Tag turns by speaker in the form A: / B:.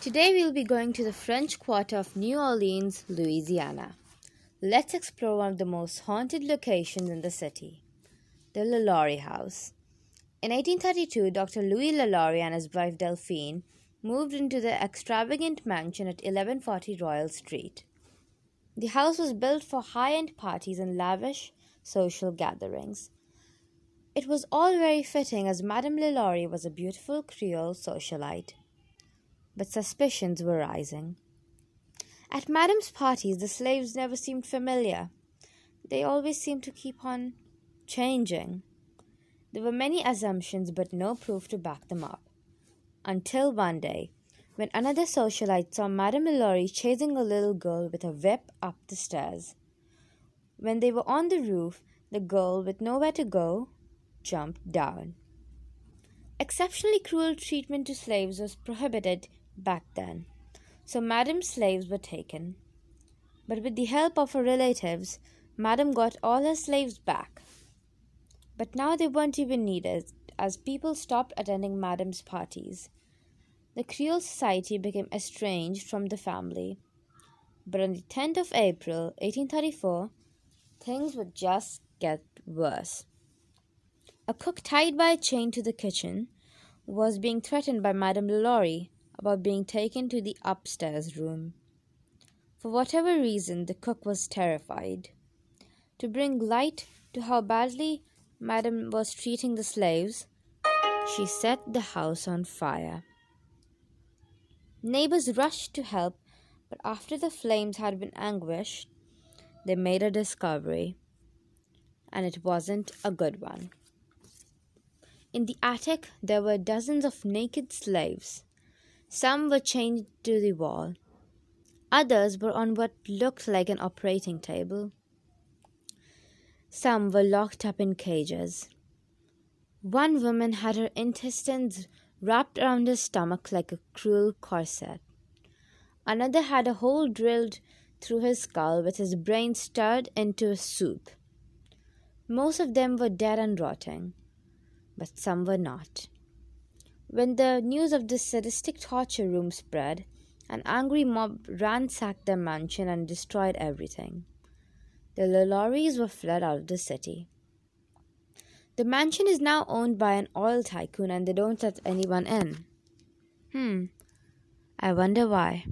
A: Today we'll be going to the French Quarter of New Orleans, Louisiana. Let's explore one of the most haunted locations in the city the LaLaurie House. In 1832, Dr. Louis LaLaurie and his wife Delphine moved into the extravagant mansion at 1140 Royal Street. The house was built for high end parties and lavish social gatherings. It was all very fitting as Madame LaLaurie was a beautiful Creole socialite but suspicions were rising. At Madame's parties, the slaves never seemed familiar. They always seemed to keep on changing. There were many assumptions, but no proof to back them up. Until one day, when another socialite saw Madame LaLaurie chasing a little girl with a whip up the stairs. When they were on the roof, the girl, with nowhere to go, jumped down. Exceptionally cruel treatment to slaves was prohibited back then, so Madame's slaves were taken. But with the help of her relatives, Madame got all her slaves back. But now they weren't even needed, as people stopped attending Madame's parties. The Creole society became estranged from the family. But on the 10th of April, 1834, things would just get worse. A cook tied by a chain to the kitchen was being threatened by Madame LaLaurie, about being taken to the upstairs room. For whatever reason, the cook was terrified. To bring light to how badly Madame was treating the slaves, she set the house on fire. Neighbors rushed to help, but after the flames had been anguished, they made a discovery, and it wasn't a good one. In the attic, there were dozens of naked slaves some were chained to the wall. Others were on what looked like an operating table. Some were locked up in cages. One woman had her intestines wrapped around her stomach like a cruel corset. Another had a hole drilled through his skull with his brain stirred into a soup. Most of them were dead and rotting, but some were not. When the news of this sadistic torture room spread, an angry mob ransacked their mansion and destroyed everything. The LaLauries were fled out of the city. The mansion is now owned by an oil tycoon and they don't let anyone in. Hmm, I wonder why.